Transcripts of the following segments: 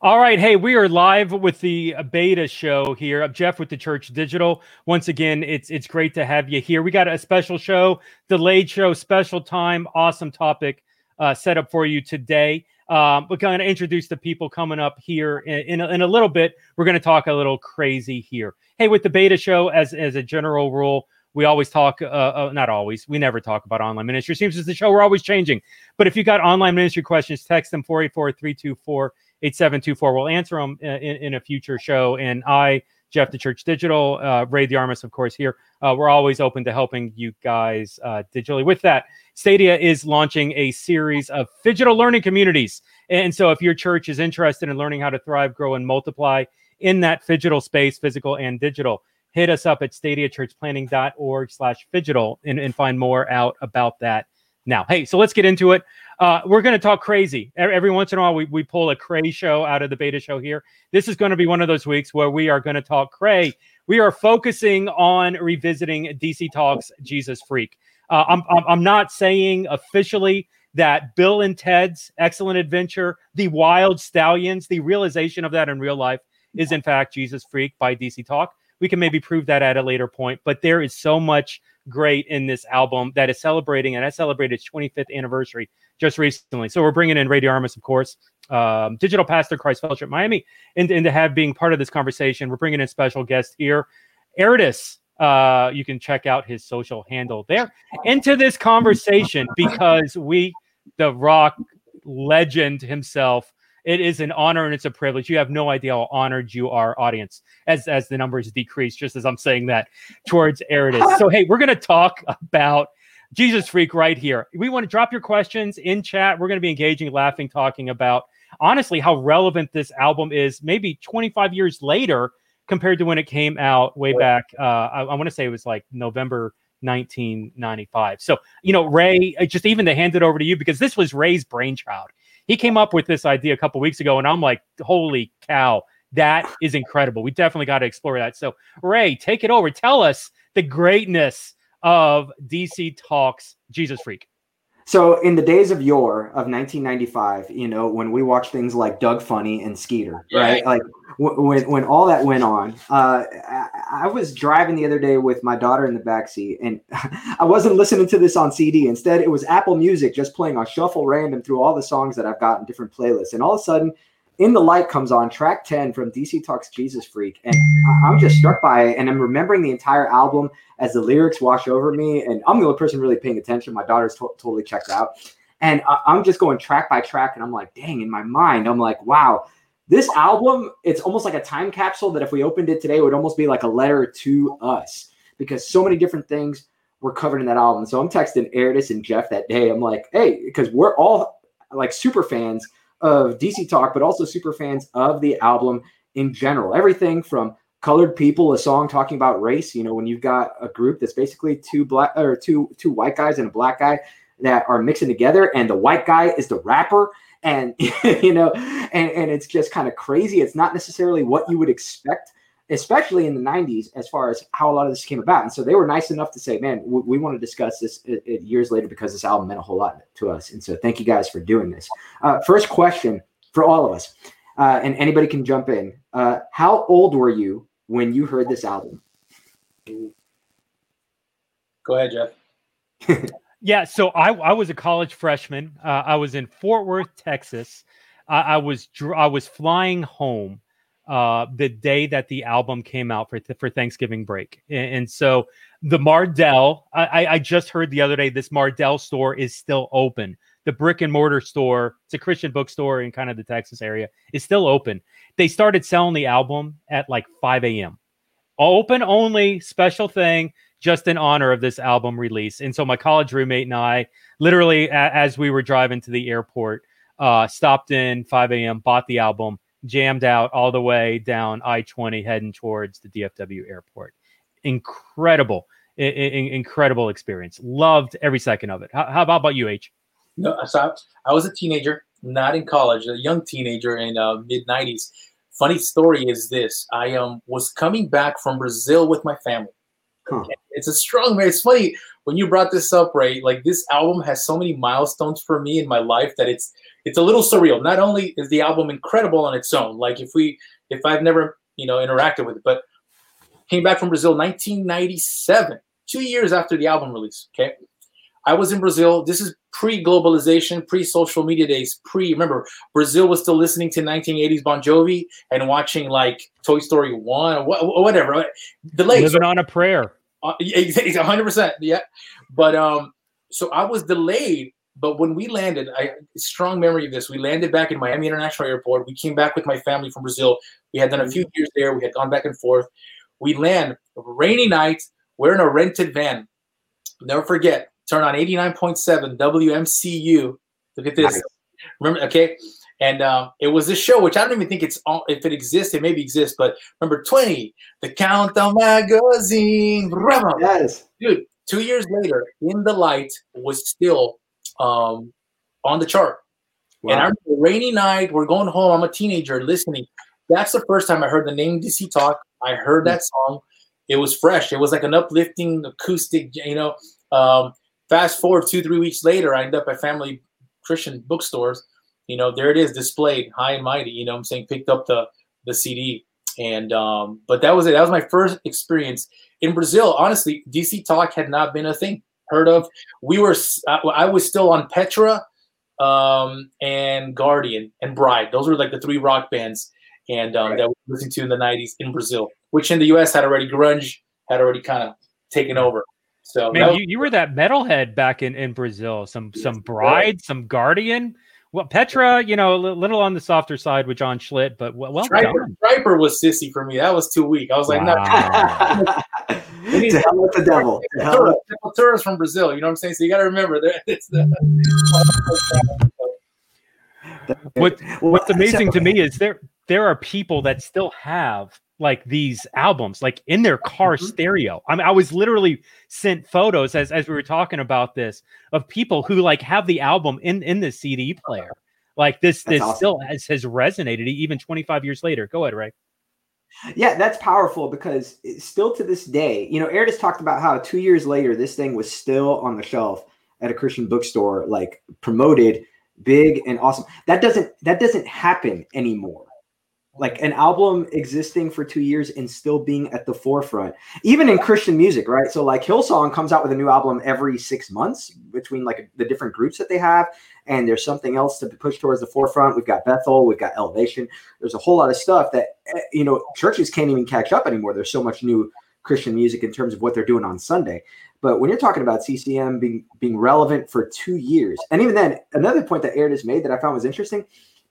All right. Hey, we are live with the beta show here. I'm Jeff with the Church Digital. Once again, it's it's great to have you here. We got a special show, delayed show, special time, awesome topic uh, set up for you today. Um, we're going to introduce the people coming up here in, in, a, in a little bit. We're going to talk a little crazy here. Hey, with the beta show, as as a general rule, we always talk, uh, uh, not always, we never talk about online ministry. Seems as the show we're always changing. But if you got online ministry questions, text them 484 324 8724. We'll answer them in, in, a future show. And I, Jeff, the Church Digital, uh, Ray DeArmas, of course, here. Uh, we're always open to helping you guys uh, digitally. With that, Stadia is launching a series of digital learning communities. And so if your church is interested in learning how to thrive, grow, and multiply in that digital space, physical and digital, hit us up at stadiachurchplanning.org slash digital and, and find more out about that now. Hey, so let's get into it. Uh, we're going to talk crazy. Every once in a while, we, we pull a cray show out of the beta show here. This is going to be one of those weeks where we are going to talk cray. We are focusing on revisiting DC Talks Jesus Freak. Uh, I'm, I'm not saying officially that Bill and Ted's Excellent Adventure, the Wild Stallions, the realization of that in real life is in fact Jesus Freak by DC Talk. We can maybe prove that at a later point, but there is so much great in this album that is celebrating, and I celebrated its 25th anniversary just recently. So we're bringing in Ray DeArmas, of course, um, digital pastor, Christ Fellowship Miami, and, and to have being part of this conversation. We're bringing in special guest here, Erudus. Uh, you can check out his social handle there into this conversation because we, the rock legend himself, it is an honor and it's a privilege. You have no idea how honored you are, audience, as as the numbers decrease, just as I'm saying that towards Erudus. So hey, we're gonna talk about Jesus Freak right here. We want to drop your questions in chat. We're going to be engaging, laughing, talking about honestly how relevant this album is maybe 25 years later compared to when it came out way back. Uh, I, I want to say it was like November 1995. So, you know, Ray, just even to hand it over to you because this was Ray's brainchild. He came up with this idea a couple weeks ago, and I'm like, holy cow, that is incredible. We definitely got to explore that. So, Ray, take it over. Tell us the greatness of DC Talks Jesus Freak? So in the days of yore of 1995, you know, when we watched things like Doug Funnie and Skeeter, yeah. right? Like w- when when all that went on, uh, I-, I was driving the other day with my daughter in the backseat, and I wasn't listening to this on CD. Instead, it was Apple Music just playing on shuffle random through all the songs that I've got in different playlists, and all of a sudden in the light comes on track 10 from dc talks jesus freak. And i'm just struck by it and i'm remembering the entire album as the lyrics wash over me and i'm the only person really paying attention. My daughter's to- totally checked out. And I- i'm just going track by track and i'm like dang in my mind i'm like wow this album it's almost like a time capsule that if we opened it today it would almost be like a letter to us because so many different things were covered in that album. So i'm texting Erudus and jeff that day. I'm like hey because we're all like super fans of DC Talk, but also super fans of the album in general. Everything from colored people, a song talking about race. You know, when you've got a group that's basically two black or two two white guys and a black guy that are mixing together, and the white guy is the rapper, and you know, and and it's just kind of crazy. It's not necessarily what you would expect especially in the 90s as far as how a lot of this came about. And so they were nice enough to say man we, we want to discuss this it, it years later because this album meant a whole lot to us. And so thank you guys for doing this. Uh, first question for all of us uh, and anybody can jump in. Uh, how old were you when you heard this album? Go ahead jeff. Yeah so I, I was a college freshman. Uh, i was in fort worth texas. I was I was flying home uh, the day that the album came out for th- for Thanksgiving break, and, and so the Mardel. I, I just heard the other day this Mardel store is still open. The brick and mortar store, it's a Christian bookstore in kind of the Texas area, is still open. They started selling the album at like 5 a.m. Open only special thing just in honor of this album release. And so my college roommate and I, literally a- as we were driving to the airport, uh, stopped in 5 a.m., bought the album, jammed out all the way down I 20 heading towards the DFW airport. Incredible, I- I- incredible experience. Loved every second of it. How, how about, about you, H? No, so I, was a teenager, not in college, a young teenager in uh, mid 90s. Funny story is this I um, was coming back from Brazil with my family. Huh. It's a strong man. It's funny when you brought this up, right? Like this album has so many milestones for me in my life that it's it's a little surreal. Not only is the album incredible on its own, like if we if I've never you know interacted with it, but came back from Brazil 1997, two years after the album release. Okay, I was in Brazil. This is pre-globalization, pre-social media days. Pre, remember, Brazil was still listening to 1980s Bon Jovi and watching like Toy Story One or whatever. Delayed. Living on a prayer. Uh, 100%. Yeah, but um, so I was delayed. But when we landed, I strong memory of this. We landed back in Miami International Airport. We came back with my family from Brazil. We had done a few years there. We had gone back and forth. We land rainy night. We're in a rented van. Never forget turn on 89.7 WMCU. Look at this. Nice. Remember, okay. And um, it was this show, which I don't even think it's all, if it exists, it maybe exists, but remember 20, the Countdown Magazine. Yes. Dude, two years later, In the Light was still um, on the chart. Wow. And I remember rainy night, we're going home. I'm a teenager listening. That's the first time I heard the name DC Talk. I heard that song. It was fresh. It was like an uplifting acoustic, you know. Um, Fast forward two, three weeks later, I end up at family Christian bookstores. You know, there it is displayed high and mighty. You know I'm saying? Picked up the the CD. And um, but that was it. That was my first experience in Brazil. Honestly, DC Talk had not been a thing heard of. We were I, I was still on Petra um, and Guardian and Bride. Those were like the three rock bands and um, right. that we were listening to in the 90s in Brazil, which in the US had already grunge had already kind of taken over. So Man, was, you, you were that metalhead back in, in Brazil. Some some bride, some guardian. Well, Petra, you know, a little on the softer side with John Schlitt, but well, well Stryper, done. Stryper was sissy for me. That was too weak. I was like, wow. no. to hell with the devil. Tourists from Brazil, you know what I'm saying? So you got to remember that. It's the, what what's amazing to me is there there are people that still have like these albums like in their car mm-hmm. stereo. I mean, I was literally sent photos as as we were talking about this of people who like have the album in in the CD player. Like this that's this awesome. still has, has resonated even 25 years later. Go ahead, Ray. Yeah, that's powerful because still to this day, you know, Aaron talked about how two years later this thing was still on the shelf at a Christian bookstore, like promoted big and awesome. That doesn't that doesn't happen anymore like an album existing for two years and still being at the forefront, even in Christian music, right? So like Hillsong comes out with a new album every six months between like the different groups that they have, and there's something else to push towards the forefront. We've got Bethel, we've got Elevation. There's a whole lot of stuff that eh, you know churches can't even catch up anymore. There's so much new Christian music in terms of what they're doing on Sunday. But when you're talking about CCM being being relevant for two years, and even then, another point that Aaron has made that I found was interesting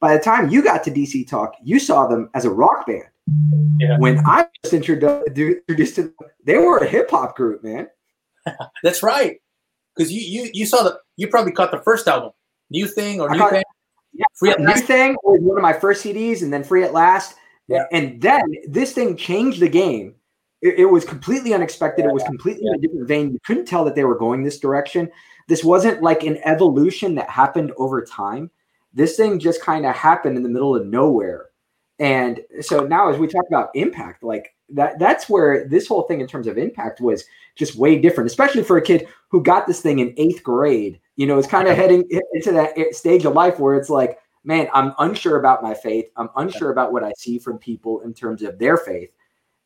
by the time you got to DC Talk, you saw them as a rock band. Yeah. When I was introduced to them, they were a hip hop group, man. That's right. Because you, you you saw the you probably caught the first album, New Thing or I New caught, Thing. Yeah, Free at New Last. Thing was one of my first CDs, and then Free at Last. Yeah. And then this thing changed the game. It, it was completely unexpected. It was completely yeah. in a different vein. You couldn't tell that they were going this direction. This wasn't like an evolution that happened over time this thing just kind of happened in the middle of nowhere. And so now as we talk about impact, like that that's where this whole thing in terms of impact was just way different, especially for a kid who got this thing in eighth grade. You know, it's kind of heading into that eh, stage of life where it's like, man, I'm unsure about my faith. I'm unsure about what I see from people in terms of their faith.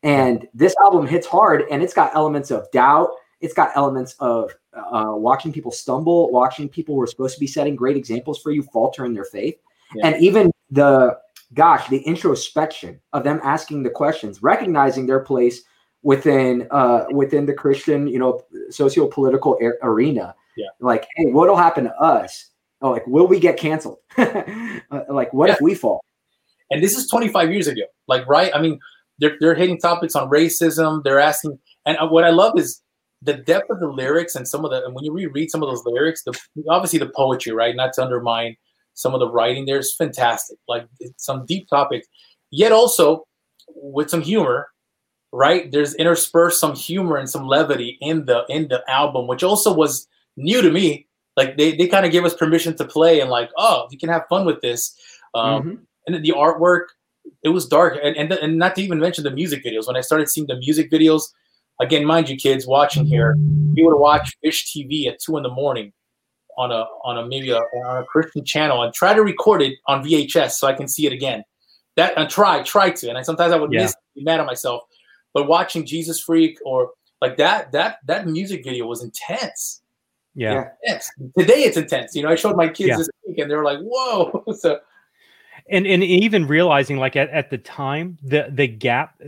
And this album hits hard and it's got elements of doubt. It's got elements of uh, watching people stumble, watching people who are supposed to be setting great examples for you falter in their faith, yeah. and even the gosh, the introspection of them asking the questions, recognizing their place within uh, within the Christian, you know, socio-political arena. Yeah. Like, hey, what'll happen to us? Oh, like, will we get canceled? Uh, like, what yeah. if we fall? And this is 25 years ago. Like, right? I mean, they're, they're hitting topics on racism. They're asking, and uh, what I love is the depth of the lyrics and some of the and when you reread some of those lyrics, the obviously the poetry, right? Not to undermine some of the writing there is fantastic. Like some deep topics, yet also with some humor, right? There's interspersed some humor and some levity in the in the album, which also was new to me. Like they, they kind of gave us permission to play and like, oh, you can have fun with this. Um, mm-hmm. And the artwork, it was dark, and and, and not to even mention the music videos. When I started seeing the music videos, again, mind you, kids watching here, you would watch Fish TV at two in the morning on a on a maybe a, on a Christian channel and try to record it on VHS so I can see it again. That and try try to, and I, sometimes I would yeah. miss, be mad at myself. But watching Jesus Freak or like that that that music video was intense. Yeah. Intense. Today it's intense. You know, I showed my kids yeah. this week and they were like, "Whoa!" so and and even realizing like at, at the time the the gap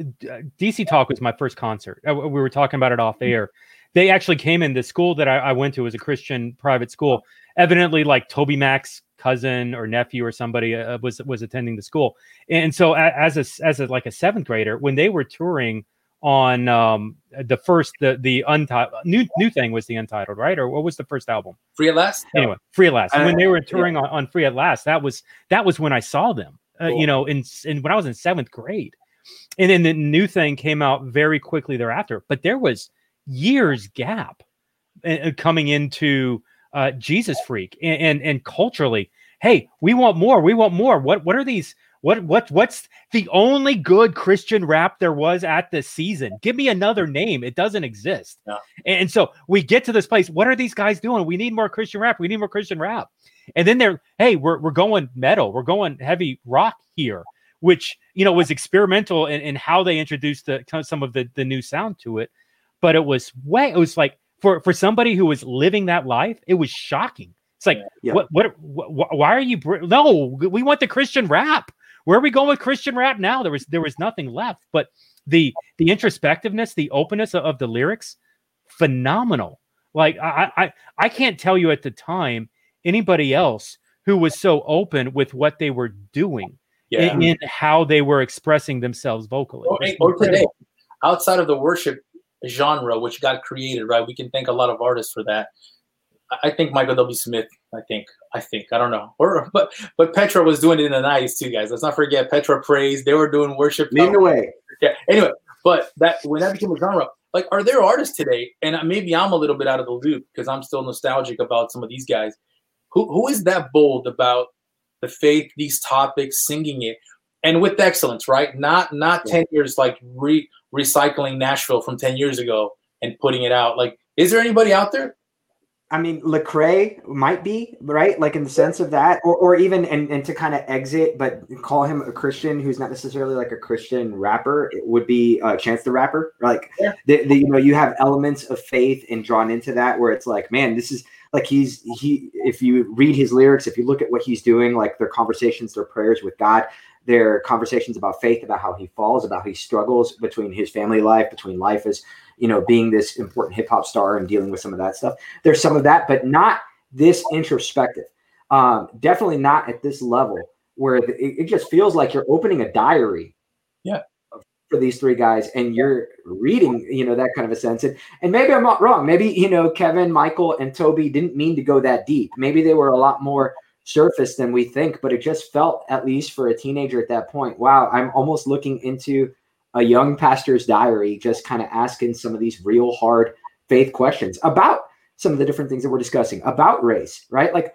dc talk was my first concert. Uh, we were talking about it off mm-hmm. air. They actually came in the school that I, I went to was a christian private school. Evidently like TobyMac's cousin or nephew or somebody uh, was was attending the school. And so as a as a like a seventh grader when they were touring on um the first the the untitled new new thing was the untitled right? Or what was the first album? Free at last? Anyway free at last. Uh, when they were touring yeah. on, on free at last that was that was when i saw them uh, cool. you know in, in when i was in seventh grade. And then the new thing came out very quickly thereafter but there was years gap uh, coming into uh jesus freak and, and and culturally hey we want more we want more. What what are these what what what's the only good Christian rap there was at this season? Give me another name. It doesn't exist. Yeah. And so we get to this place. What are these guys doing? We need more Christian rap. We need more Christian rap. And then they're, hey, we're we're going metal. We're going heavy rock here, which you know was experimental in, in how they introduced the some of the the new sound to it. But it was way it was like for for somebody who was living that life, it was shocking. It's like, yeah. what, what, what, why are you? Br- no, we want the Christian rap where are we going with Christian rap now? There was there was nothing left, but the the introspectiveness, the openness of, of the lyrics, phenomenal. Like I, I I can't tell you at the time anybody else who was so open with what they were doing yeah. in, in how they were expressing themselves vocally. Or, or today, outside of the worship genre, which got created, right? We can thank a lot of artists for that. I think Michael W. Smith. I think. I think. I don't know. Or but but Petra was doing it in the nineties too, guys. Let's not forget Petra praise. They were doing worship. Lead the way. Yeah. Anyway, but that when that became a genre, like, are there artists today? And maybe I'm a little bit out of the loop because I'm still nostalgic about some of these guys. Who who is that bold about the faith, these topics, singing it, and with excellence, right? Not not yeah. ten years like re recycling Nashville from ten years ago and putting it out. Like, is there anybody out there? I mean, Lecrae might be right, like in the sense of that, or, or even and, and to kind of exit, but call him a Christian who's not necessarily like a Christian rapper. It would be uh, Chance the Rapper. Like, yeah. the, the, you know, you have elements of faith and drawn into that, where it's like, man, this is like he's he. If you read his lyrics, if you look at what he's doing, like their conversations, their prayers with God, their conversations about faith, about how he falls, about how he struggles between his family life, between life as you know, being this important hip hop star and dealing with some of that stuff. There's some of that, but not this introspective. Um, definitely not at this level where it, it just feels like you're opening a diary. Yeah. For these three guys, and you're reading, you know, that kind of a sense. And, and maybe I'm not wrong. Maybe, you know, Kevin, Michael, and Toby didn't mean to go that deep. Maybe they were a lot more surface than we think, but it just felt, at least for a teenager at that point, wow, I'm almost looking into a young pastor's diary, just kind of asking some of these real hard faith questions about some of the different things that we're discussing about race, right? Like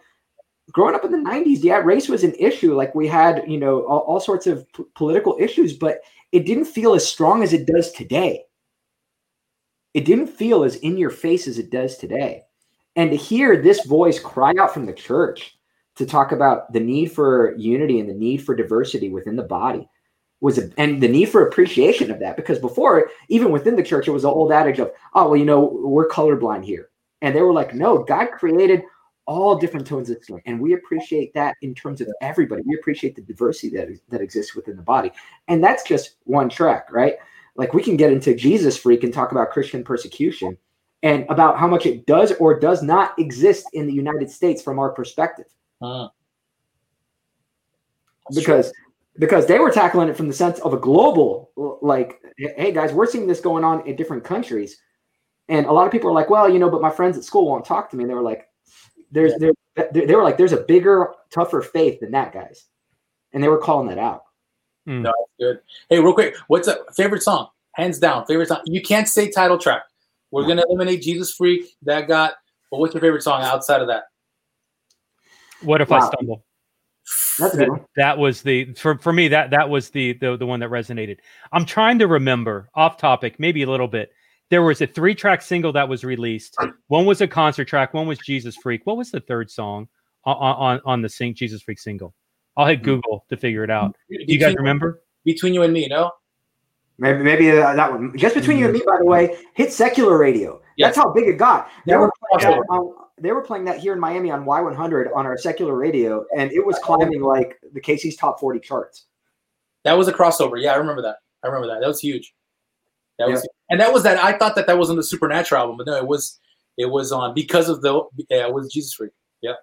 growing up in the 90s, yeah, race was an issue. Like we had, you know, all, all sorts of p- political issues, but it didn't feel as strong as it does today. It didn't feel as in your face as it does today. And to hear this voice cry out from the church to talk about the need for unity and the need for diversity within the body was a, and the need for appreciation of that because before even within the church it was the old adage of oh well you know we're colorblind here. And they were like no god created all different tones of skin and we appreciate that in terms of everybody. We appreciate the diversity that, that exists within the body. And that's just one track right? Like we can get into jesus freak and talk about christian persecution and about how much it does or does not exist in the united states from our perspective uh, because because they were tackling it from the sense of a global like hey guys we're seeing this going on in different countries. And a lot of people are like well you know but my friends at school won't talk to me. And they were like there's there they were like there's a bigger tougher faith than that guys. And they were calling that out. Mm. no, good. Hey real quick what's a favorite song? Hands down favorite song. You can't say title track. We're no. gonna eliminate jesus freak that got but what's your favorite song outside of that what if wow. i stumble that, that, was the for, for me that that was the, the the one that resonated. I'm trying to remember off topic, maybe a little bit. there was a three track single that was released. One was a concert track, one was Jesus Freak. What was the third song on on, on the Sing Jesus Freak single? I'll hit Google to figure it out. Do you guys remember? Between you and me, no? Maybe maybe uh, that one. Just between you and me, by the way, hit secular radio. Yes. That's how big it got. They were, playing that, um, they were playing that here in Miami on Y100 on our secular radio, and it was climbing like the Casey's top 40 charts. That was a crossover. Yeah, I remember that. I remember that. That was huge. That was, and that was that. I thought that that was on the Supernatural album, but no, it was, it was on because of the, yeah, it was Jesus Freak. Yeah.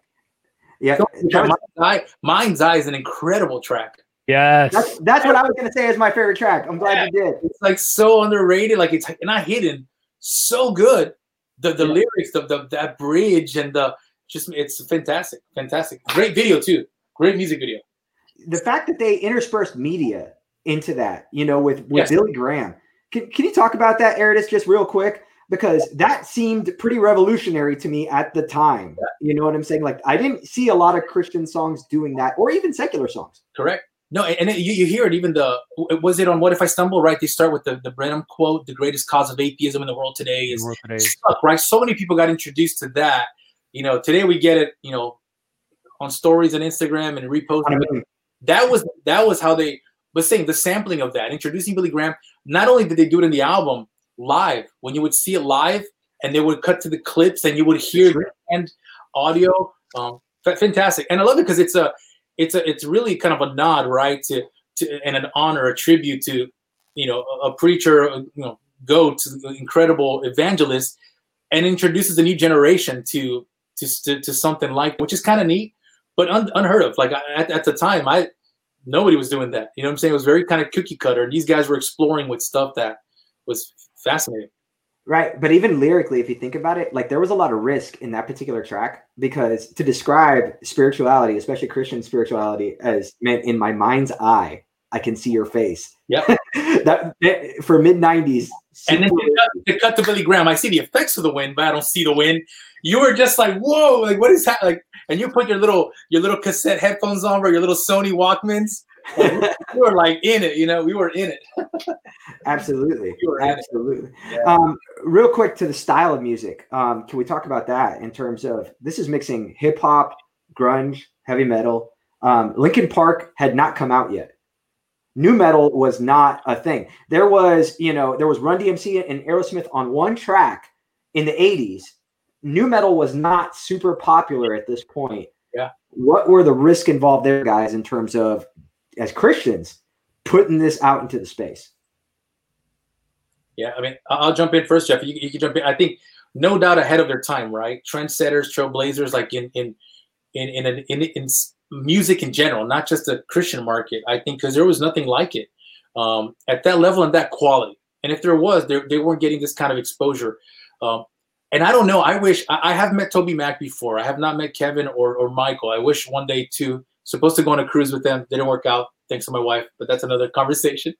Yeah. Mind's Eye, Mind's Eye is an incredible track. Yes. That's, that's what I was going to say is my favorite track. I'm glad yeah. you did. It's like so underrated. Like it's not hidden. So good. The the yeah. lyrics, the, the that bridge and the just it's fantastic. Fantastic. Great video too. Great music video. The fact that they interspersed media into that, you know, with with yes. Billy Graham. Can, can you talk about that, Aridus, just real quick? Because that seemed pretty revolutionary to me at the time. Yeah. You know what I'm saying? Like I didn't see a lot of Christian songs doing that, or even secular songs. Correct. No, and it, you, you hear it. Even the was it on What If I Stumble? Right, they start with the the Branham quote: "The greatest cause of atheism in the world today is world today. stuck." Right, so many people got introduced to that. You know, today we get it. You know, on stories and Instagram and reposting. That was that was how they. But saying the sampling of that, introducing Billy Graham. Not only did they do it in the album live, when you would see it live, and they would cut to the clips, and you would hear the end audio. Um, fantastic, and I love it because it's a it's a it's really kind of a nod, right, to to and an honor, a tribute to you know a, preacher, uh, you know, go to the incredible evangelist, and introduces a new generation to to to, to something like which is kind of neat, but un, unheard of. Like at, at the time, I nobody was doing that. You know what I'm saying? It was very kind of cookie cutter. And these guys were exploring with stuff that was fascinating. Right. But even lyrically, if you think about it, like there was a lot of risk in that particular track because to describe spirituality, especially Christian spirituality, as man, in my mind's eye, I can see your face. Yeah. that, that, for mid 90s. And then they cut, they cut, to Billy Graham. I see the effects of the wind, but I don't see the wind. You were just like, whoa, like what is that? Like, and you put your little your little cassette headphones on or your little Sony Walkmans we were like in it, you know, we were in it. Absolutely. We Absolutely. Yeah. Um, real quick to the style of music. Um, can we talk about that in terms of this is mixing hip hop, grunge, heavy metal. Um, Linkin Park had not come out yet. Nu metal was not a thing. There was, you know, there was Run DMC and Aerosmith on one track in the 80s. Nu metal was not super popular at this point. Yeah. What were the risk involved there, guys, in terms of as Christians putting this out into the space. Yeah, I mean, I'll jump in first, Jeff. You, you can jump in. I think no doubt ahead of their time, right? Trendsetters, trailblazers, like in in in in, in, in, in music in general, not just the Christian market. I think because there was nothing like it um, at that level and that quality. And if there was, they, weren't getting this kind of exposure. Um, and I don't know. I wish I, I, have met TobyMac before. I have not met Kevin or, or Michael. I wish one day to supposed to go on a cruise with them. Didn't work out thanks to my wife, but that's another conversation.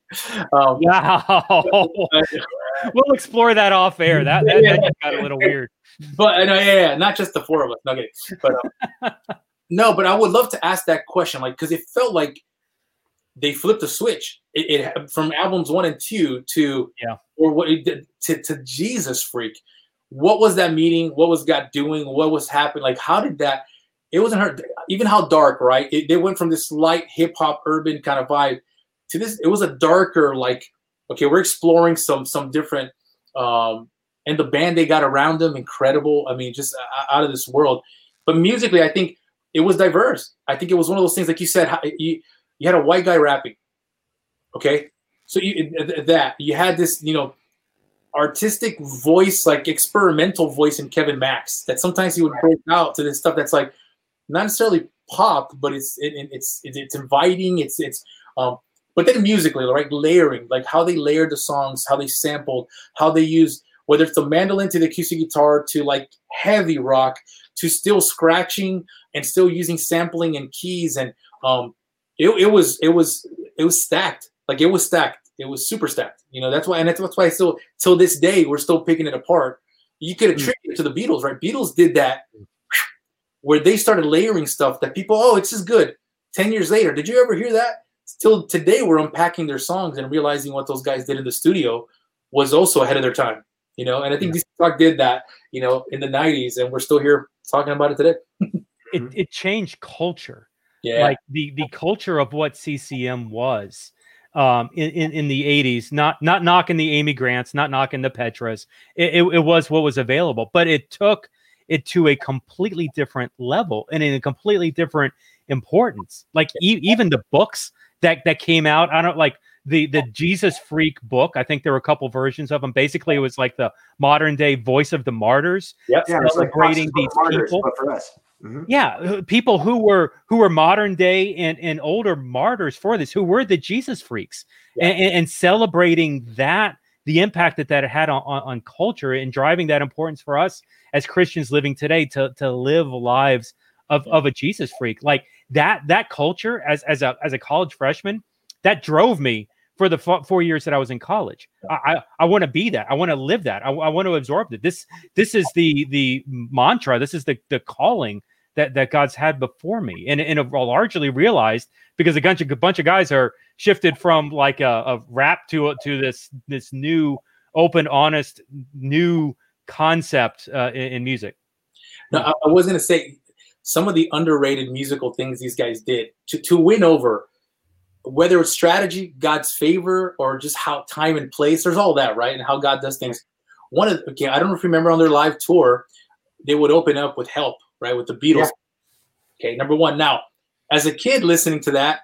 Um, wow. we'll explore that off air. That, that, yeah, that got a little weird. But uh, yeah, yeah, not just the four of us. No, but um, no, but I would love to ask that question, like, because it felt like they flipped the switch. It, it, from albums one and two to yeah, or what it, to to Jesus freak. What was that meeting? What was God doing? What was happening? Like, how did that? It wasn't her even how dark right? It, they went from this light hip hop urban kind of vibe to this it was a darker like okay we're exploring some some different um and the band they got around them incredible. I mean just out of this world. But musically i think it was diverse. I think it was one of those things like you said you, you had a white guy rapping okay? So you that you had this you know artistic voice like experimental voice in kevin max that sometimes he would break out to this stuff that's like not necessarily pop, but it's it, it's it's inviting. It's it's um, but then musically, right? Layering, like how they layered the songs, how they sampled, how they use whether it's the mandolin to the acoustic guitar to like heavy rock to still scratching and still using sampling and keys and um, it, it was it was it was stacked. Like it was stacked. It was super stacked. You know that's why and that's, that's why still till this day we're still picking it apart. You could attribute it to the Beatles, right? Beatles did that where they started layering stuff that people, oh, it's just good. 10 years later, did you ever hear that? Still today, we're unpacking their songs and realizing what those guys did in the studio was also ahead of their time. You know, and I think yeah. Talk did that, you know, in the '90s, and we're still here talking about it today. it it changed culture. Yeah, like the the culture of what CCM was um, in, in, in the 80s, not not knocking the Amy Grants, not knocking the Petras. It, it, it, was what was available, but it took it to a completely different level and in a completely different importance. Like e- even the books that that came out, I don't like the the Jesus Freak book. I think there were a couple versions of them. Basically, it was like the modern day voice of the martyrs, yep. celebrating like these martyrs, people. for us. Mm-hmm. Yeah, people who were who were modern day and, and older martyrs for this, who were the Jesus freaks, yeah. and, and, celebrating that the impact that that had on, on, on, culture and driving that importance for us as Christians living today to to live lives of, of a Jesus freak like that that culture as as a as a college freshman that drove me for the four years that I was in college. I I, I want to be that. I want to live that. I, I want to absorb that. This this is the the mantra. This is the the calling that that God's had before me, and and largely realized because a bunch of a bunch of guys are shifted from like a, a rap to to this this new open, honest, new concept uh, in, in, music. No, I, I was going to say some of the underrated musical things these guys did to to win over. Whether it's strategy, God's favor, or just how time and place, there's all that, right? And how God does things. One of okay, I don't know if you remember on their live tour, they would open up with help right? With the Beatles. Yeah. Okay, number one. Now, as a kid listening to that,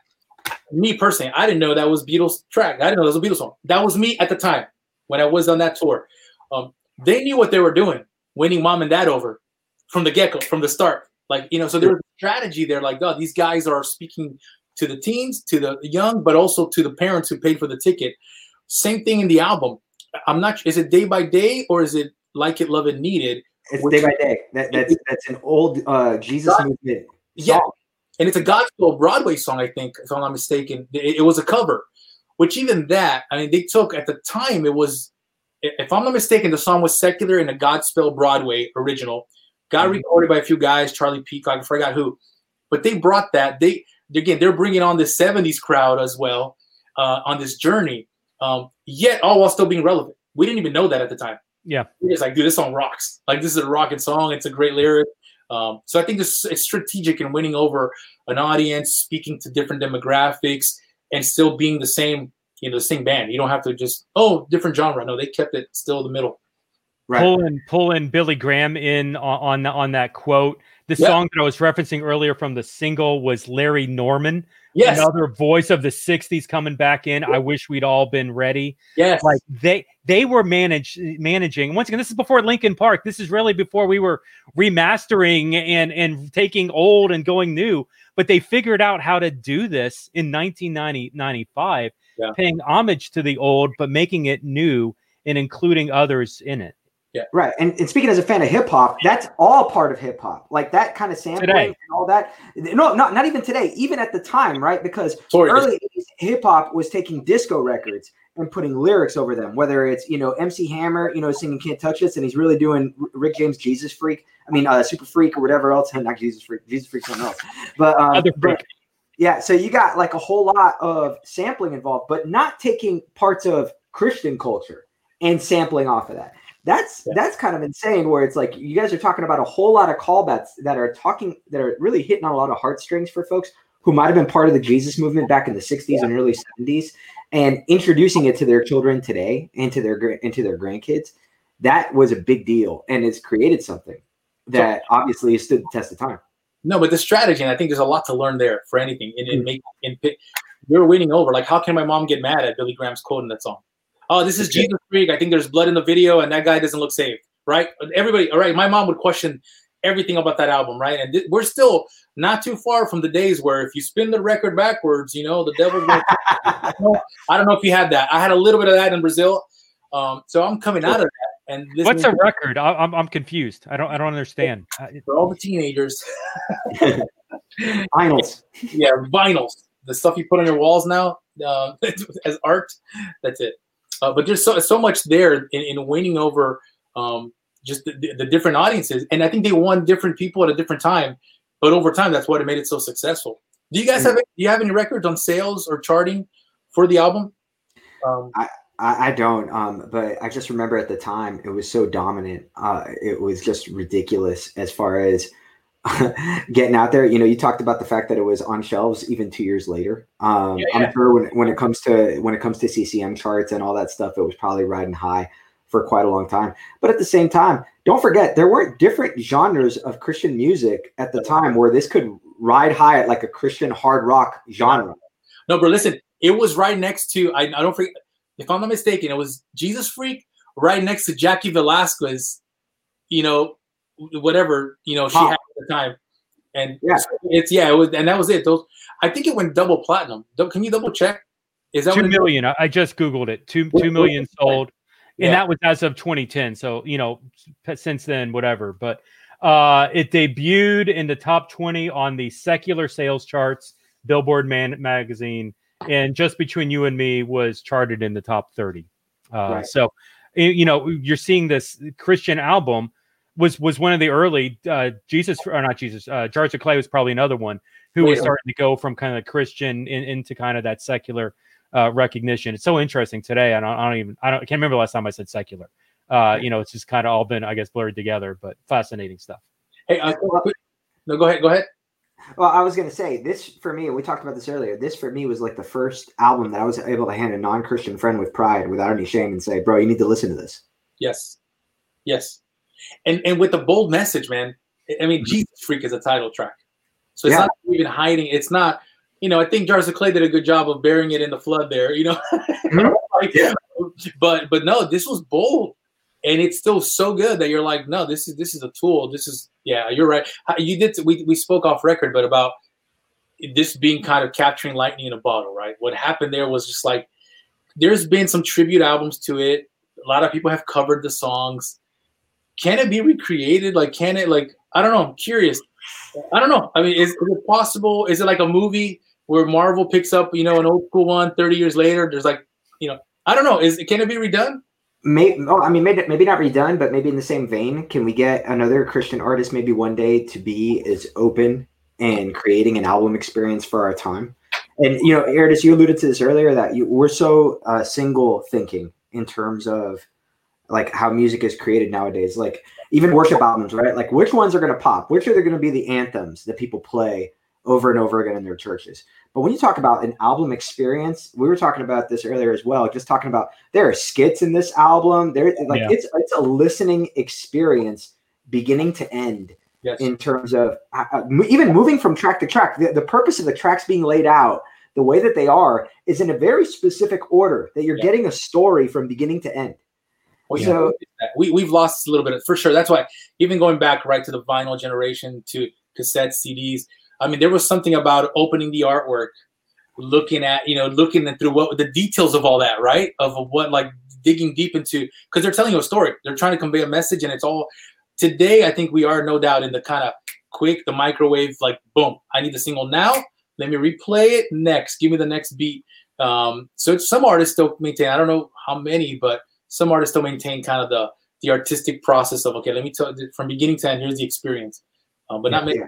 me personally, I didn't know that was Beatles track. I didn't know that was a Beatles song. That was me at the time when I was on that tour. Um, they knew what they were doing, winning mom and dad over from the get go, from the start. Like you know, so there was strategy there. Like, oh, these guys are speaking to the teens, to the young, but also to the parents who paid for the ticket. Same thing in the album. I'm not. Is it day by day or is it like it, love it, needed? It's day by day. That, that's that's an old uh, Jesus God, movement. Yeah, and it's a Godspell Broadway song, I think, if I'm not mistaken. It, it, was a cover, which even that, I mean, they took at the time. It was, if I'm not mistaken, the song was secular in a Godspell Broadway original. Got mm-hmm. recorded by a few guys, Charlie Peacock, I forgot who, but they brought that. They again, they're bringing on the '70s crowd as well uh, on this journey. Um, yet, all while still being relevant. We didn't even know that at the time. Yeah. It's like, dude, this song rocks. Like, this is a rocking song. It's a great lyric. Um, so I think this it's strategic in winning over an audience, speaking to different demographics, and still being the same, you know, the same band. You don't have to just oh, different genre. No, they kept it still the middle. Right. Pull in, pull in Billy Graham in on on, on that quote. The yep. song that I was referencing earlier from the single was Larry Norman. Yes. Another voice of the 60s coming back in. I wish we'd all been ready. Yes. Like they they were managed managing. Once again, this is before Linkin Park. This is really before we were remastering and and taking old and going new. But they figured out how to do this in 1995, yeah. paying homage to the old, but making it new and including others in it. Yeah. Right. And, and speaking as a fan of hip hop, that's all part of hip hop. Like that kind of sampling today. and all that. No, not not even today, even at the time, right? Because Sorry. early hip hop was taking disco records and putting lyrics over them, whether it's, you know, MC Hammer, you know, singing Can't Touch This, and he's really doing Rick James Jesus Freak. I mean, uh, Super Freak or whatever else. Not Jesus Freak, Jesus Freak, something else. But, um, Other freak. But, yeah, so you got like a whole lot of sampling involved, but not taking parts of Christian culture and sampling off of that. That's yeah. that's kind of insane. Where it's like you guys are talking about a whole lot of callbacks that are talking that are really hitting on a lot of heartstrings for folks who might have been part of the Jesus movement back in the 60s yeah. and early 70s, and introducing it to their children today and to their into their grandkids. That was a big deal, and it's created something that obviously has stood the test of time. No, but the strategy, and I think there's a lot to learn there for anything. And, and make and you're winning over. Like, how can my mom get mad at Billy Graham's quote in that song? Oh, this is Jesus freak. I think there's blood in the video, and that guy doesn't look saved, right? Everybody, all right. My mom would question everything about that album, right? And th- we're still not too far from the days where if you spin the record backwards, you know, the devil. I don't know if you had that. I had a little bit of that in Brazil, um, so I'm coming out of that. And what's a record? I, am I'm confused. I don't I don't understand. For all the teenagers, vinyls. Yeah, vinyls. The stuff you put on your walls now uh, as art. That's it. Uh, but there's so, so much there in, in winning over um, just the, the, different audiences. And I think they won different people at a different time. But over time, that's what it made it so successful. Do you guys have do you have any records on sales or charting for the album? Um, I, I, I don't, um, but I just remember at the time it was so dominant. Uh, it was just ridiculous as far as getting out there. You know, you talked about the fact that it was on shelves even two years later. Um, yeah, yeah. I'm sure when, when it comes to when it comes to CCM charts and all that stuff, it was probably riding high for quite a long time. But at the same time, don't forget there weren't different genres of Christian music at the time where this could ride high at like a Christian hard rock genre. No, bro, listen, it was right next to I, I don't forget if I'm not mistaken, it was Jesus Freak right next to Jaci Velasquez, you know, whatever, you know, she had at the time. And yeah, it's yeah, it was, and that was it. Those I think it went double platinum. Can you double check? Is that two million? I just googled it. Two two million sold, yeah. and that was as of 2010. So you know, since then, whatever. But uh, it debuted in the top 20 on the secular sales charts, Billboard Man magazine, and just between you and me was charted in the top 30 uh, right. so you know you're seeing this christian album was was one of the early uh, jesus or not jesus uh, jars of clay was probably another one who was starting to go from kind of christian in, into kind of that secular uh, recognition it's so interesting today I don't, I don't even i don't I can't remember the last time i said secular uh, you know it's just kind of all been i guess blurred together but fascinating stuff hey uh, no go ahead go ahead well, I was going to say this for me, we talked about this earlier. This for me was like the first album that I was able to hand a non Christian friend with pride without any shame and say, bro, you need to listen to this. Yes. Yes. And and with the bold message, man. I mean, mm-hmm. Jesus Freak is a title track. So it's yeah. not even hiding. It's not, you know, I think Jars of Clay did a good job of burying it in the flood there, you know. Mm-hmm. like, yeah. But but no, this was bold and it's still so good that you're like, no, this is this is a tool. This is yeah, you're right. You did we we spoke off record, but about this being kind of capturing lightning in a bottle, right? What happened there was just like there's been some tribute albums to it. A lot of people have covered the songs. Can it be recreated? Like, can it like I don't know. I'm curious. I don't know. I mean, is, is it possible? Is it like a movie where Marvel picks up, you know, an old school one 30 years later? There's like, you know, I don't know. Is can it be redone? Maybe, oh, I mean, maybe, maybe not redone, but maybe in the same vein. Can we get another Christian artist maybe one day to be as open and creating an album experience for our time? And you know, Erdis, you alluded to this earlier that you, we're so uh, single thinking in terms of like how music is created nowadays. Like even worship albums, right? Like which ones are going to pop? Which are they going to be the anthems that people play over and over again in their churches? But when you talk about an album experience, we were talking about this earlier as well. Just talking about there are skits in this album. There, like yeah. it's it's a listening experience, beginning to end. Yes. In terms of uh, uh even moving from track to track, the, the purpose of the tracks being laid out the way that they are is in a very specific order that you're yeah. getting a story from beginning to end. So we, we've lost a little bit for sure. That's why even going back right to the vinyl generation to cassette CDs, I mean, there was something about opening the artwork, looking at, you know, looking through what the details of all that, right? Of what, like, digging deep into, because they're telling you a story. They're trying to convey a message, and it's all. Today, I think we are no doubt in the kind of quick, the microwave, like, boom, I need the single now. Let me replay it next. Give me the next beat. Um, so some artists still maintain. I don't know how many, but some artists still maintain kind of the the artistic process of okay, let me tell from beginning to end. Here's the experience, um, but not many.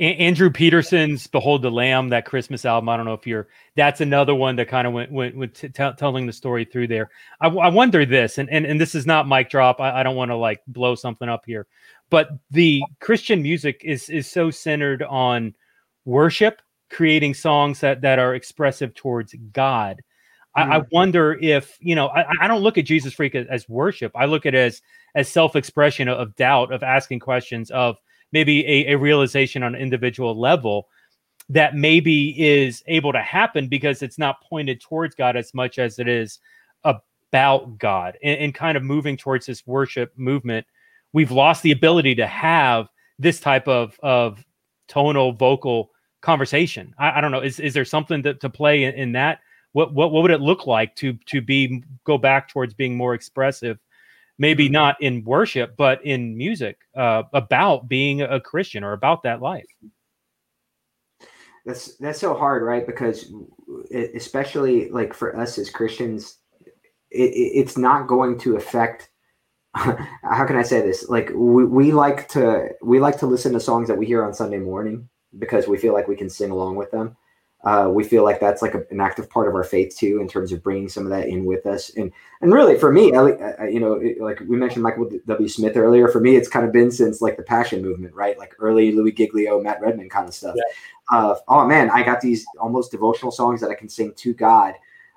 Andrew Peterson's "Behold the Lamb," that Christmas album. I don't know if you're. That's another one that kind of went went, went t- t- telling the story through there. I, I, wonder this, and, and and this is not mic drop. I, I don't want to like blow something up here, but the Christian music is is so centered on worship, creating songs that that are expressive towards God. I, I, mm. wonder if you know. I, I don't look at Jesus Freak as, as, worship. I look at it as as self expression of, of doubt, of asking questions, of maybe a, a realization on an individual level that maybe is able to happen because it's not pointed towards God as much as it is about God and, and, kind of moving towards this worship movement. We've lost the ability to have this type of of tonal vocal conversation. I, I don't know. Is is there something to, to play in, in that? What, what what would it look like to to be go back towards being more expressive maybe mm-hmm. not in worship, but in music uh, about being a Christian or about that life. That's that's so hard, right? Because especially like for us as Christians, it, it's not going to affect. How can I say this? Like we, we like to we like to listen to songs that we hear on Sunday morning because we feel like we can sing along with them. Uh, we feel like that's like a, an active part of our faith too, in terms of bringing some of that in with us. And and really, for me, I, you know, it, like we mentioned Michael W. Smith earlier. For me, it's kind of been since like the Passion movement, right? Like early Louie Giglio, Matt Redman kind of stuff. Yeah. Uh, oh man, I got these almost devotional songs that I can sing to God.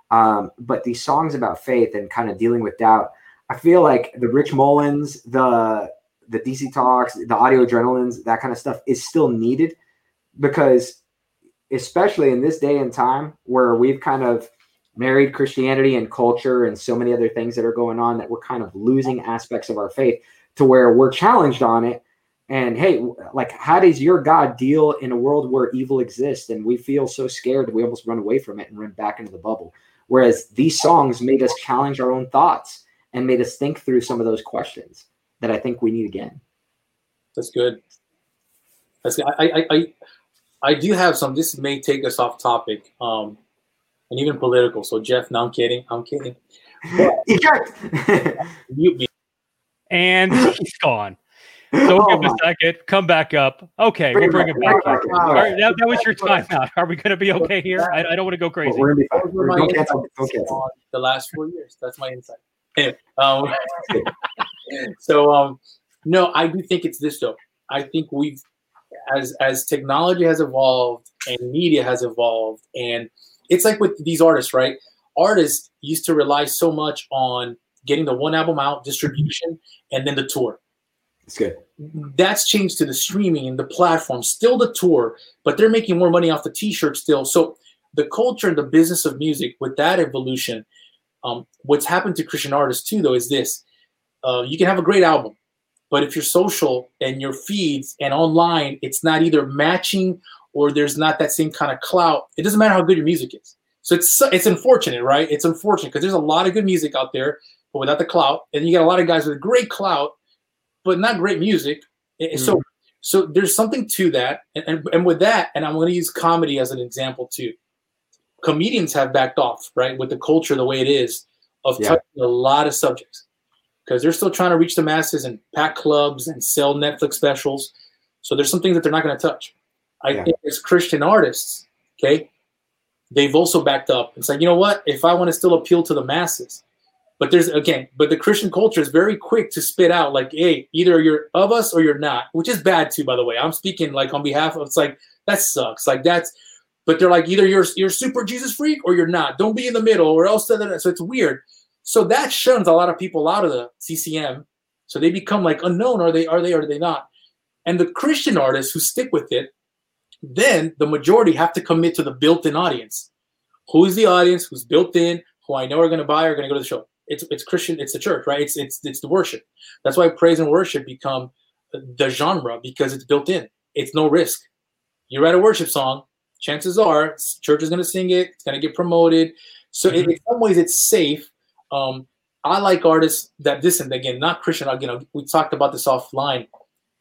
Um, but these songs about faith and kind of dealing with doubt, I feel like the Rich Mullins, the the DC talks, the audio adrenalines, that kind of stuff is still needed because especially in this day and time where we've kind of married Christianity and culture and so many other things that are going on that we're kind of losing aspects of our faith to where we're challenged on it. And hey, like, how does your God deal in a world where evil exists and we feel so scared we almost run away from it and run back into the bubble? Whereas these songs made us challenge our own thoughts and made us think through some of those questions that I think we need again. That's good. That's good. I, I, I, I do have some. This may take us off topic, um, and even political. So Jeff, no, I'm kidding. I'm kidding. Mute me. And he's gone. So oh, give a second. Come back up. Okay, bring we'll bring it back. back All right, that, that, was your timeout. Are we going to be okay here? I, I don't want to go crazy. We're be don't cancel, don't cancel. The last four years. That's my insight. Um, so um, no, I do think it's this though. I think we've as as technology has evolved and media has evolved and it's like with these artists right? Artists used to rely so much on getting the one album out distribution and then the tour. It's good. That's changed to the streaming and the platform still the tour but they're making more money off the t-shirt still. So the culture and the business of music with that evolution um, what's happened to christian artists too though is this. Uh, you can have a great album but if you're social and your feeds and online, it's not either matching or there's not that same kind of clout. It doesn't matter how good your music is. So it's it's unfortunate, right? It's unfortunate because there's a lot of good music out there, but without the clout, and you got a lot of guys with great clout, but not great music. Mm. So so there's something to that, and, and, and with that, and I'm going to use comedy as an example too. Comedians have backed off, right, with the culture the way it is of yeah. touching a lot of subjects because they're still trying to reach the masses and pack clubs and sell Netflix specials. So there's some things that they're not going to touch. I yeah. think as Christian artists, okay, they've also backed up. It's like, you know what? If I want to still appeal to the masses, but there's again, but the Christian culture is very quick to spit out like, hey, either you're of us or you're not, which is bad too, by the way. I'm speaking like on behalf of it's like that sucks. Like that's but they're like either you're you're super Jesus freak or you're not. Don't be in the middle or else so it's weird. So that shuns a lot of people out of the CCM. So they become like unknown. Are they? Are they? Are they not? And the Christian artists who stick with it, then the majority have to commit to the built-in audience. Who is the audience? Who's built in? Who I know are going to buy? Are going to go to the show? It's it's Christian. It's the church, right? It's it's it's the worship. That's why praise and worship become the genre because it's built in. It's no risk. You write a worship song, chances are church is going to sing it. It's going to get promoted. So mm-hmm. in some ways, it's safe um, I like artists that and again, not Christian. Again, we talked about this offline,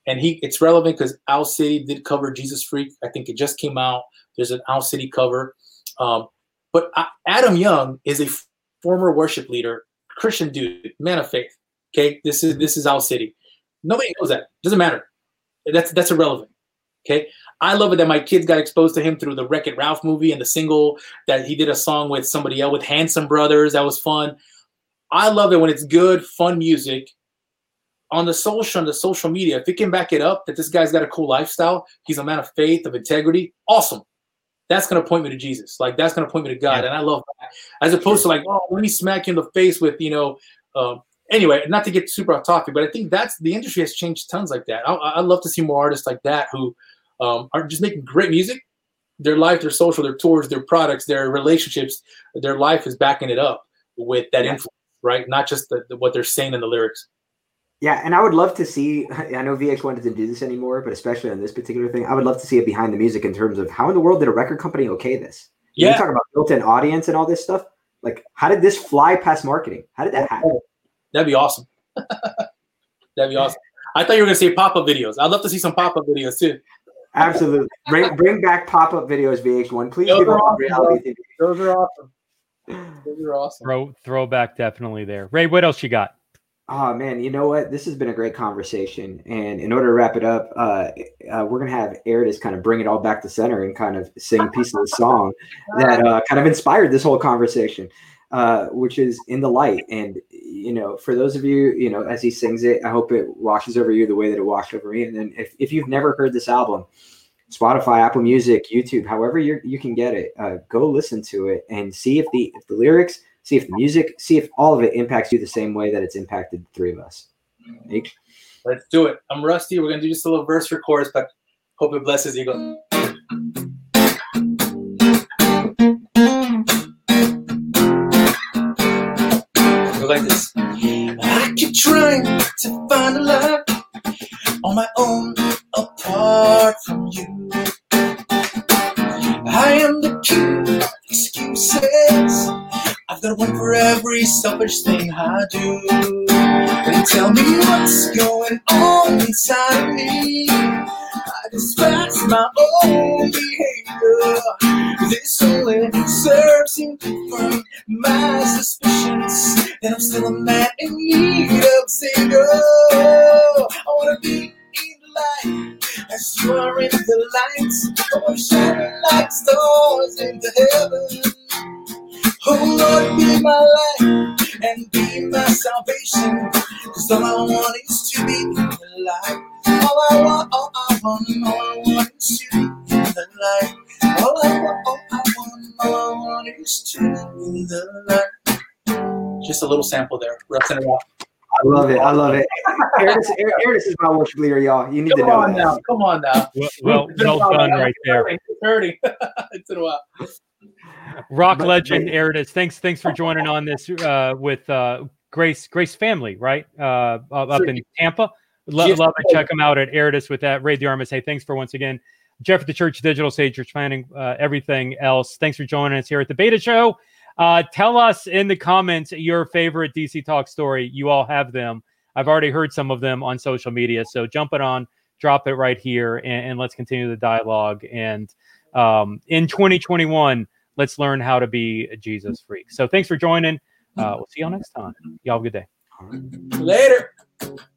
and he it's relevant because Owl City did cover Jesus Freak. I think it just came out. There's an Owl City cover, um, but I, Adam Young is a former worship leader, Christian dude, man of faith. Okay, this is this is Owl City. Nobody knows that. Doesn't matter. That's that's irrelevant. Okay. I love it that my kids got exposed to him through the Wreck It Ralph movie and the single that he did a song with somebody else with Handsome Brothers. That was fun. I love it when it's good, fun music on the social, on the social media. If it can back it up that this guy's got a cool lifestyle, he's a man of faith, of integrity, awesome. That's gonna point me to Jesus. Like that's gonna point me to God, yeah. and I love that. As opposed to like, oh, let me smack you in the face with, you know. Uh, anyway, not to get super off topic, but I think that's the industry has changed tons like that. I, I love to see more artists like that who um, are just making great music. Their life, their social, their tours, their products, their relationships, their life is backing it up with that yeah. influence right? Not just the, the, what they're saying in the lyrics. Yeah, and I would love to see. I know VH1 doesn't do this anymore, but especially on this particular thing, I would love to see it behind the music in terms of how in the world did a record company okay this? Yeah, you talk about built-in audience and all this stuff. Like, how did this fly past marketing? How did that oh, happen? That'd be awesome. That'd be awesome. I thought you were gonna say pop-up videos. I'd love to see some pop-up videos too. Absolutely. Bring bring back pop-up videos, VH1. Please Those give up awesome. reality. Those are awesome. Those are awesome. Throw throwback definitely there. Ray, what else you got? Oh man, you know what? This has been a great conversation, and in order to wrap it up, uh, uh, we're gonna have Aridus kind of bring it all back to center and kind of sing a piece of the song that uh, kind of inspired this whole conversation, uh, which is "In the Light." And you know, for those of you, you know, as he sings it, I hope it washes over you the way that it washed over me. And then, if, if you've never heard this album, Spotify, Apple Music, YouTube, however you you can get it, uh, go listen to it and see if the if the lyrics see if the music, see if all of it impacts you the same way that it's impacted the three of us. Let's do it. I'm rusty. We're gonna do just a little verse for chorus, but hope it blesses you. Go like this. I keep trying to find a love on my own, apart from you. I am the king of excuses. I've got one for every selfish thing I do. And tell me what's going on inside me. I dispatch my own behavior. This only serves to confirm my suspicions that I'm still a man in need of savior. I wanna be light as you are in the light. I wanna like stars into heaven. Oh Lord, be my light and be my salvation. Cause all I want is to be in the light. All I want, all I want, all I want is to be in the light. All I want, all I want, all I want is to be in the light. Just a little sample there, repping it. I love it. I love it. Aridus, Aridus is my worship leader, y'all. You need Come to know on that. now, come on now. Well, well, well done right there. It's hurting. it's been a while. Rock But- legend Aridus. Thanks, thanks for joining on this uh, with uh, Grace Grace family, right? Uh, up up in Tampa. Lo- Yes. love to check them out at Aridus with that. Ray DeArmas. Hey, thanks for once again, Jeff at the Church Digital Stage Church Planning, uh, everything else. Thanks for joining us here at the Beta Show. Uh, tell us in the comments your favorite DC Talk story. You all have them. I've already heard some of them on social media. So jump it on, drop it right here, and, and let's continue the dialogue. And um, in 2021, let's learn how to be a Jesus freak. So thanks for joining. Uh, we'll see y'all next time. Y'all have a good day. Later.